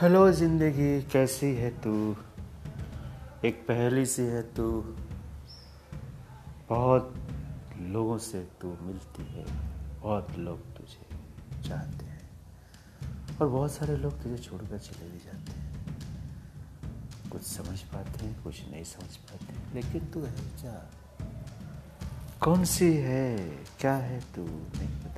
Hello ज़िंदगी, कैसी है तू? एक पहली सी है तू। बहुत लोगों से तू मिलती है, बहुत लोग तुझे चाहते हैं, और बहुत सारे लोग तुझे छोड़कर चले भी जाते हैं। कुछ समझ पाते हैं, कुछ नहीं समझ पाते लेकिन तू है क्या कौन सी है, क्या है तू, नहीं पता।